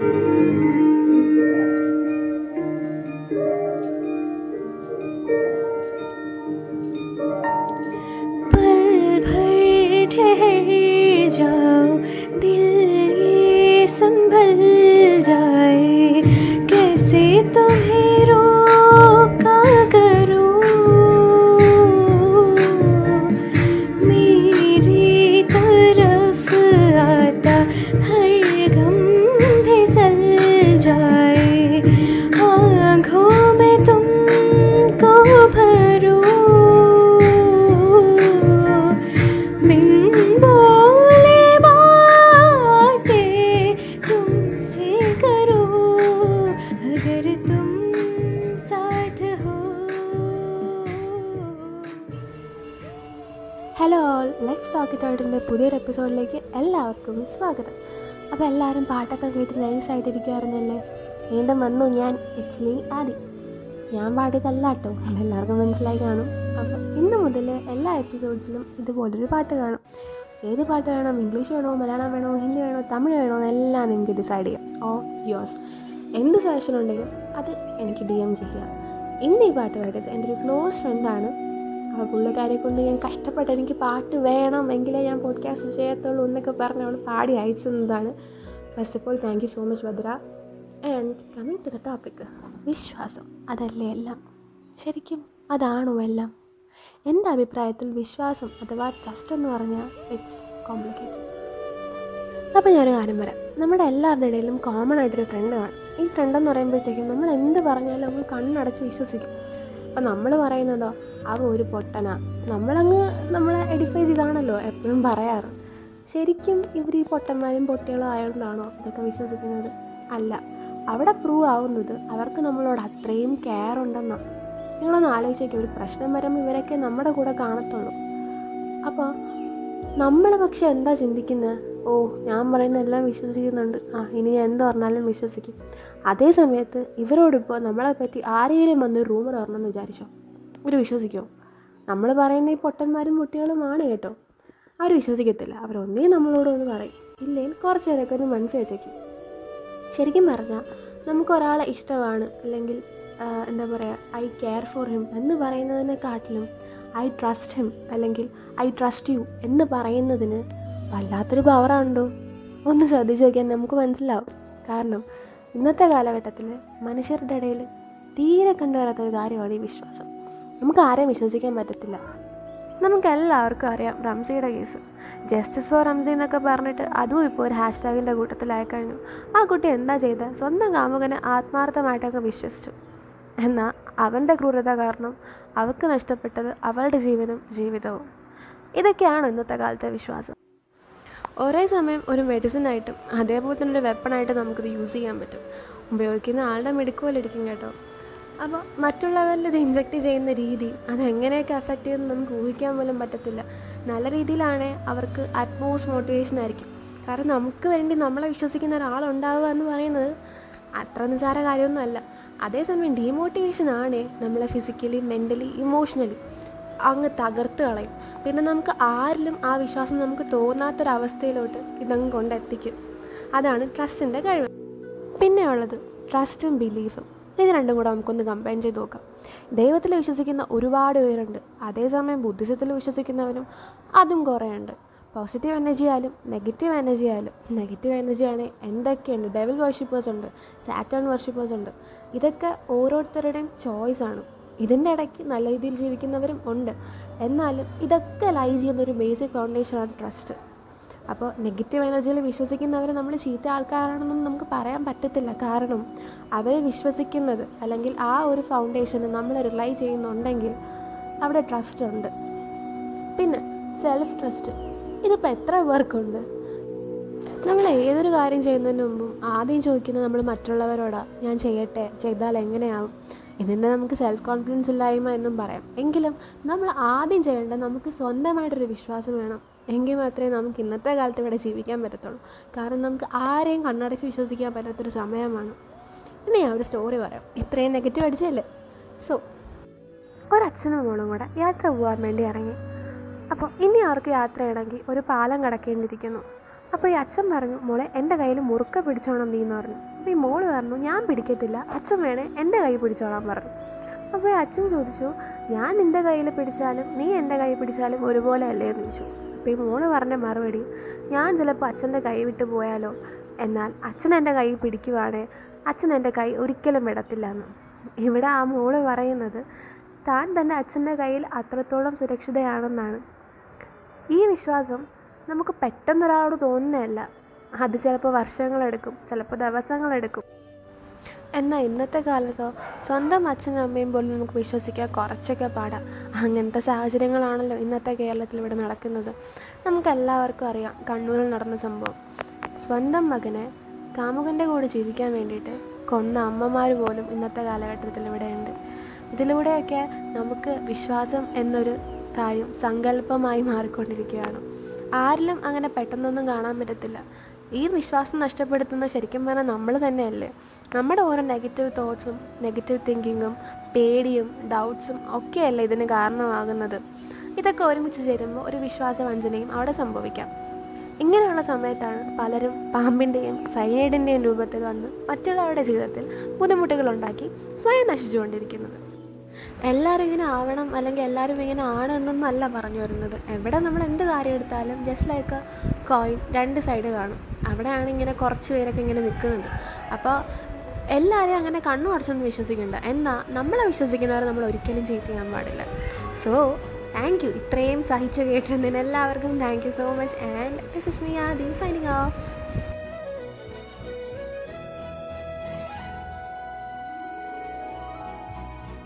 Música hello all let's talk ടോട്ടിന്റെ പുതിയൊരു എപ്പിസോഡിലേക്ക് എല്ലാവർക്കും സ്വാഗതം. അപ്പോൾ എല്ലാവരും പാട്ടൊക്കെ കേട്ട് നൈസായിട്ടിരിക്കുമായിരുന്നല്ലേ വീണ്ടും വന്നു ഞാൻ ഇറ്റ്സ് മീ ആദി. ഞാൻ പാടിയതല്ല കേട്ടോ എല്ലാവർക്കും മനസ്സിലായി കാണും. അപ്പോൾ ഇന്ന് മുതൽ എല്ലാ എപ്പിസോഡ്സിലും ഇതുപോലൊരു പാട്ട് കാണും. ഏത് പാട്ട് വേണം ഇംഗ്ലീഷ് വേണോ മലയാളം വേണോ ഹിന്ദി വേണോ തമിഴ് വേണോ എല്ലാം നിങ്ങൾക്ക് ഡിസൈഡ് ചെയ്യാം. ഓ യോസ് എന്ത് സജഷൻ ഉണ്ടെങ്കിലും അത് എനിക്ക് ഡി എം ചെയ്യുക. ഇന്ന് ഈ പാട്ട് പാടിയത് എന്റെ ഒരു ക്ലോസ് ഫ്രണ്ടാണ് അപ്പോൾ പുള്ളിക്കാരെ കൊണ്ട് ഞാൻ കഷ്ടപ്പെട്ട് എനിക്ക് പാട്ട് വേണം എങ്കിലേ ഞാൻ പോഡ്കാസ്റ്റ് ചെയ്യത്തുള്ളൂ എന്നൊക്കെ പറഞ്ഞ് അവൾ പാടി അയച്ചതാണ്. First of all thank you so much Bhadra. And coming to the topic വിശ്വാസം. അതല്ലേ എല്ലാം? ശരിക്കും അതാണോ എല്ലാം? എന്റെ അഭിപ്രായത്തിൽ വിശ്വാസം അഥവാ ട്രസ്റ്റ് എന്ന് പറഞ്ഞാൽ ഇറ്റ്സ് കോംപ്ലിക്കേറ്റഡ് അപ്പോൾ ഞാനൊരു കാര്യം പറയാം. നമ്മുടെ എല്ലാവരുടെ ഇടയിലും കോമൺ ആയിട്ടൊരു ട്രെൻഡ് കാണും. ഈ ട്രെൻഡ് എന്ന് പറയുമ്പോഴത്തേക്കും നമ്മൾ എന്ത് പറഞ്ഞാലും നമ്മൾ കണ്ണടച്ച് വിശ്വസിക്കും. അപ്പം നമ്മൾ പറയുന്നതോ അത് ഒരു പൊട്ടനാ. നമ്മളങ്ങ് നമ്മളെ എഡിഫൈ ചെയ്താണല്ലോ എപ്പോഴും പറയാറ്. ശരിക്കും ഇവർ ഈ പൊട്ടന്മാരും പൊട്ടികളും ആയതുകൊണ്ടാണോ ഇതൊക്കെ വിശ്വസിക്കുന്നത്? അല്ല. അവിടെ പ്രൂവ് ആവുന്നത് അവർക്ക് നമ്മളോട് അത്രയും കെയർ ഉണ്ടെന്നാണ് നിങ്ങളൊന്ന് ആലോചിച്ചേക്കും ഒരു പ്രശ്നം വരുമ്പോൾ ഇവരൊക്കെ നമ്മുടെ കൂടെ കാണത്തുള്ളൂ. അപ്പോൾ നമ്മൾ പക്ഷെ എന്താ ചിന്തിക്കുന്നത് ഓ ഞാൻ പറയുന്ന എല്ലാം വിശ്വസിക്കുന്നുണ്ട്. ആ ഇനി ഞാൻ എന്ത് പറഞ്ഞാലും വിശ്വസിക്കും. അതേ സമയത്ത് ഇവരോടിപ്പോൾ നമ്മളെ പറ്റി ആരെങ്കിലും വന്ന് റൂമർ പറഞ്ഞെന്ന് വിചാരിച്ചോ? ഇവർ വിശ്വസിക്കുമോ നമ്മൾ പറയുന്ന ഈ പൊട്ടന്മാരും കുട്ടികളുമാണ് കേട്ടോ. അവർ വിശ്വസിക്കത്തില്ല. അവരൊന്നേ നമ്മളോട് ഒന്ന് പറയും. ഇല്ലെങ്കിൽ കുറച്ച് പേരൊക്കെ ഒന്ന് മനസ്സ് വെച്ചേക്കും. ശരിക്കും പറഞ്ഞാൽ നമുക്ക് ഒരാളെ ഇഷ്ടമാണ്. അല്ലെങ്കിൽ എന്താ പറയുക ഐ കെയർ ഫോർ ഹിം എന്ന് പറയുന്നതിനെക്കാട്ടിലും ഐ ട്രസ്റ്റ് ഹിം അല്ലെങ്കിൽ ഐ ട്രസ്റ്റ് യു എന്ന് പറയുന്നതിന് വല്ലാത്തൊരു പവറാണല്ലോ ഒന്ന് ശ്രദ്ധിച്ച് നോക്കിയാൽ നമുക്ക് മനസ്സിലാവും. കാരണം ഇന്നത്തെ കാലഘട്ടത്തിൽ മനുഷ്യരുടെ ഇടയിൽ തീരെ കണ്ടുവരാത്തൊരു കാര്യമാണ് ഈ വിശ്വാസം. നമുക്ക് ആരെയും വിശ്വസിക്കാൻ പറ്റത്തില്ല. നമുക്കെല്ലാവർക്കും അറിയാം റംസിയുടെ കേസ്. ജസ്റ്റിസ് ഫോർ റംസി എന്നൊക്കെ പറഞ്ഞിട്ട് അതും ഇപ്പോൾ ഒരു ഹാഷ്ടാഗിന്റെ കൂട്ടത്തിലായി കഴിഞ്ഞു. ആ കുട്ടി എന്താ ചെയ്തത് സ്വന്തം കാമുകനെ ആത്മാർത്ഥമായിട്ടൊക്കെ വിശ്വസിച്ചു. എന്നാൽ അവന്റെ ക്രൂരത കാരണം അവൾക്ക് നഷ്ടപ്പെട്ടത് അവളുടെ ജീവനും ജീവിതവും. ഇതൊക്കെയാണ് ഇന്നത്തെ കാലത്തെ വിശ്വാസം. ഒരേ സമയം ഒരു മെഡിസിനായിട്ടും അതേപോലെ തന്നെ ഒരു വെപ്പണായിട്ട് നമുക്കിത് യൂസ് ചെയ്യാൻ പറ്റും. ഉപയോഗിക്കുന്ന ആളുടെ മിടുക്കുപോലിരിക്കും കേട്ടോ. അപ്പോൾ മറ്റുള്ളവരിൽ ഇത് ഇൻജെക്റ്റ് ചെയ്യുന്ന രീതി അതെങ്ങനെയൊക്കെ എഫക്റ്റ് ചെയ്യുമെന്ന് നമുക്ക് ഊഹിക്കാൻ പോലും പറ്റത്തില്ല. നല്ല രീതിയിലാണ് അവർക്ക് അറ്റ്മോസ് മോട്ടിവേഷൻ ആയിരിക്കും. കാരണം നമുക്ക് വേണ്ടി നമ്മളെ വിശ്വസിക്കുന്ന ഒരാളുണ്ടാവുക എന്ന് പറയുന്നത് അത്ര നിസാര കാര്യമൊന്നുമല്ല അതേസമയം ഡീമോട്ടിവേഷൻ ആണ് നമ്മളെ ഫിസിക്കലി മെന്റലി ഇമോഷണലി അങ്ങ് തകർത്ത് കളയും. പിന്നെ നമുക്ക് ആരിലും ആ വിശ്വാസം നമുക്ക് തോന്നാത്തൊരവസ്ഥയിലോട്ട് ഇതങ്ങ് കൊണ്ടെത്തിക്കും. അതാണ് ട്രസ്റ്റിന്റെ കഴിവ്. പിന്നെയുള്ളത് ട്രസ്റ്റും ബിലീഫും ഇത് രണ്ടും കൂടെ നമുക്കൊന്ന് കമ്പൈൻ ചെയ്ത് നോക്കാം. ദൈവത്തിൽ വിശ്വസിക്കുന്ന ഒരുപാട് പേരുണ്ട്. അതേസമയം ബുദ്ധിസത്തിൽ വിശ്വസിക്കുന്നവരും അതും കുറേ ഉണ്ട് പോസിറ്റീവ് എനർജി ആയാലും നെഗറ്റീവ് എനർജി ആയാലും നെഗറ്റീവ് എനർജി ആണെങ്കിൽ എന്തൊക്കെയുണ്ട്? ഡെവിൽ വർഷിപ്പേഴ്സ് ഉണ്ട് സാറ്റേൺ വർഷിപ്പേഴ്സ് ഉണ്ട്. ഇതൊക്കെ ഓരോരുത്തരുടെയും ചോയ്സാണ് ഇതിന്റെ ഇടയ്ക്ക് നല്ല രീതിയിൽ ജീവിക്കുന്നവരും ഉണ്ട്. എന്നാലും ഇതൊക്കെ ലൈ ചെയ്യുന്ന ഒരു ബേസിക് ഫൗണ്ടേഷനാണ് ട്രസ്റ്റ് അപ്പോൾ നെഗറ്റീവ് എനർജിയിൽ വിശ്വസിക്കുന്നവരെ നമ്മൾ ചീത്ത ആൾക്കാരാണെന്നൊന്നും നമുക്ക് പറയാൻ പറ്റത്തില്ല. കാരണം അവരെ വിശ്വസിക്കുന്നത് അല്ലെങ്കിൽ ആ ഒരു ഫൗണ്ടേഷന് നമ്മൾ റിലൈ ചെയ്യുന്നുണ്ടെങ്കിൽ അവിടെ ട്രസ്റ്റ് ഉണ്ട്. പിന്നെ സെൽഫ് ട്രസ്റ്റ് ഇതിപ്പോൾ എത്ര പേർക്കുണ്ട് നമ്മൾ ഏതൊരു കാര്യം ചെയ്യുന്നതിന് മുമ്പും ആദ്യം ചോദിക്കുന്നത് നമ്മൾ മറ്റുള്ളവരോടാണ് ഞാൻ ചെയ്യട്ടെ ചെയ്താൽ എങ്ങനെയാവും? ഇതിന്റെ നമുക്ക് സെൽഫ് കോൺഫിഡൻസ് ഇല്ലായ്മ എന്നും പറയാം. എങ്കിലും നമ്മൾ ആദ്യം ചെയ്യേണ്ടത് നമുക്ക് സ്വന്തമായിട്ടൊരു വിശ്വാസം വേണം. എങ്കിൽ മാത്രമേ നമുക്ക് ഇന്നത്തെ കാലത്ത് ഇവിടെ ജീവിക്കാൻ പറ്റത്തുള്ളൂ. കാരണം നമുക്ക് ആരെയും കണ്ണടച്ച് വിശ്വസിക്കാൻ പറ്റാത്തൊരു സമയമാണ്. ഇനി ഞാൻ ഒരു സ്റ്റോറി പറയാം. ഇത്രയും നെഗറ്റീവ് അടിച്ചല്ലേ? സോ ഒരച്ഛനും മോളും കൂടെ യാത്ര പോകാൻ വേണ്ടി ഇറങ്ങി. അപ്പോൾ ഇനി അവർക്ക് യാത്ര ചെയ്യണമെങ്കിൽ ഒരു പാലം കടക്കേണ്ടിയിരിക്കുന്നു. അപ്പോൾ ഈ അച്ഛൻ പറഞ്ഞു മോളെ എന്റെ കയ്യിൽ മുറുക്ക പിടിച്ചോണം നീ എന്ന് പറഞ്ഞു. അപ്പോൾ ഈ മോൾ പറഞ്ഞു ഞാൻ പിടിക്കത്തില്ല. അച്ഛൻ വേണേ എന്റെ കൈ പിടിച്ചോളാൻ പറഞ്ഞു. അപ്പോൾ ഈ അച്ഛൻ ചോദിച്ചു ഞാൻ നിന്റെ കയ്യിൽ പിടിച്ചാലും നീ എന്റെ കൈ പിടിച്ചാലും ഒരുപോലെ അല്ലേ? എന്ന് ചോദിച്ചു. അപ്പോൾ ഈ മോൾ പറഞ്ഞ മറുപടി ഞാൻ ചിലപ്പോൾ അച്ഛന്റെ കൈ വിട്ടു പോയാലോ? എന്നാൽ അച്ഛൻ എന്റെ കൈ പിടിക്കുവാണേ അച്ഛൻ എന്റെ കൈ ഒരിക്കലും വിടത്തില്ല എന്ന് ഇവിടെ ആ മോൾ പറയുന്നത് താൻ തന്റെ അച്ഛന്റെ കയ്യിൽ അത്രത്തോളം സുരക്ഷിതയാണെന്നാണ്. ഈ വിശ്വാസം നമുക്ക് പെട്ടെന്നൊരാളോട് തോന്നുന്നതല്ല. അത് ചിലപ്പോൾ വർഷങ്ങളെടുക്കും ചിലപ്പോൾ ദിവസങ്ങളെടുക്കും. എന്നാൽ ഇന്നത്തെ കാലത്തോ സ്വന്തം അച്ഛനും അമ്മയും പോലും നമുക്ക് വിശ്വസിക്കാൻ കുറച്ചൊക്കെ പാടാം. അങ്ങനത്തെ സാഹചര്യങ്ങളാണല്ലോ ഇന്നത്തെ കേരളത്തിൽ ഇവിടെ നടക്കുന്നത്. നമുക്കെല്ലാവർക്കും അറിയാം കണ്ണൂരിൽ നടന്ന സംഭവം. സ്വന്തം മകനെ കാമുകന്റെ കൂടെ ജീവിക്കാൻ വേണ്ടിയിട്ട് കൊന്ന അമ്മമാർ പോലും ഇന്നത്തെ കാലഘട്ടത്തിൽ ഇവിടെയുണ്ട്. ഇതിലൂടെയൊക്കെ നമുക്ക് വിശ്വാസം എന്നൊരു കാര്യം സങ്കല്പമായി മാറിക്കൊണ്ടിരിക്കുകയാണ്. ആരിലും അങ്ങനെ പെട്ടെന്നൊന്നും കാണാൻ പറ്റത്തില്ല. ഈ വിശ്വാസം നഷ്ടപ്പെടുത്തുന്ന ശരിക്കും പറഞ്ഞാൽ നമ്മൾ തന്നെയല്ലേ. നമ്മുടെ ഓരോ നെഗറ്റീവ് തോട്ട്സും നെഗറ്റീവ് തിങ്കിങ്ങും പേടിയും ഡൗട്ട്സും ഒക്കെയല്ലേ ഇതിന് കാരണമാകുന്നത്. ഇതൊക്കെ ഒരുമിച്ച് ചേരുമ്പോൾ ഒരു വിശ്വാസവഞ്ചനയും അവിടെ സംഭവിക്കാം. ഇങ്ങനെയുള്ള സമയത്താണ് പലരും പാമ്പിന്റെയും സൈനൈഡിന്റെയും രൂപത്തിൽ വന്ന് മറ്റുള്ളവരുടെ ജീവിതത്തിൽ ബുദ്ധിമുട്ടുകൾ ഉണ്ടാക്കി സ്വയം നശിച്ചുകൊണ്ടിരിക്കുന്നത്. എല്ലാവരും ഇങ്ങനെ ആവണം അല്ലെങ്കിൽ എല്ലാവരും ഇങ്ങനെ ആണ് എന്നൊന്നല്ല പറഞ്ഞു വരുന്നത്. എവിടെ നമ്മൾ എന്ത് കാര്യം എടുത്താലും ജസ്റ്റ് ലൈക്ക് കോയിൻ രണ്ട് സൈഡ് കാണും. അവിടെയാണ് ഇങ്ങനെ കുറച്ച് പേരൊക്കെ ഇങ്ങനെ നിൽക്കുന്നത്. അപ്പോൾ എല്ലാവരെയും അങ്ങനെ കണ്ണു അടച്ചൊന്നും വിശ്വസിക്കണ്ട. എന്നാൽ നമ്മളെ വിശ്വസിക്കുന്നവരെ നമ്മൾ ഒരിക്കലും ചീറ്റ് ചെയ്യാൻ പാടില്ല. സോ താങ്ക് യു ഇത്രയും സഹിച്ച് കേട്ടിരുന്നതിന് എല്ലാവർക്കും thank you so much and this is me ആദ്യം സൈനിങ് ഓഫ്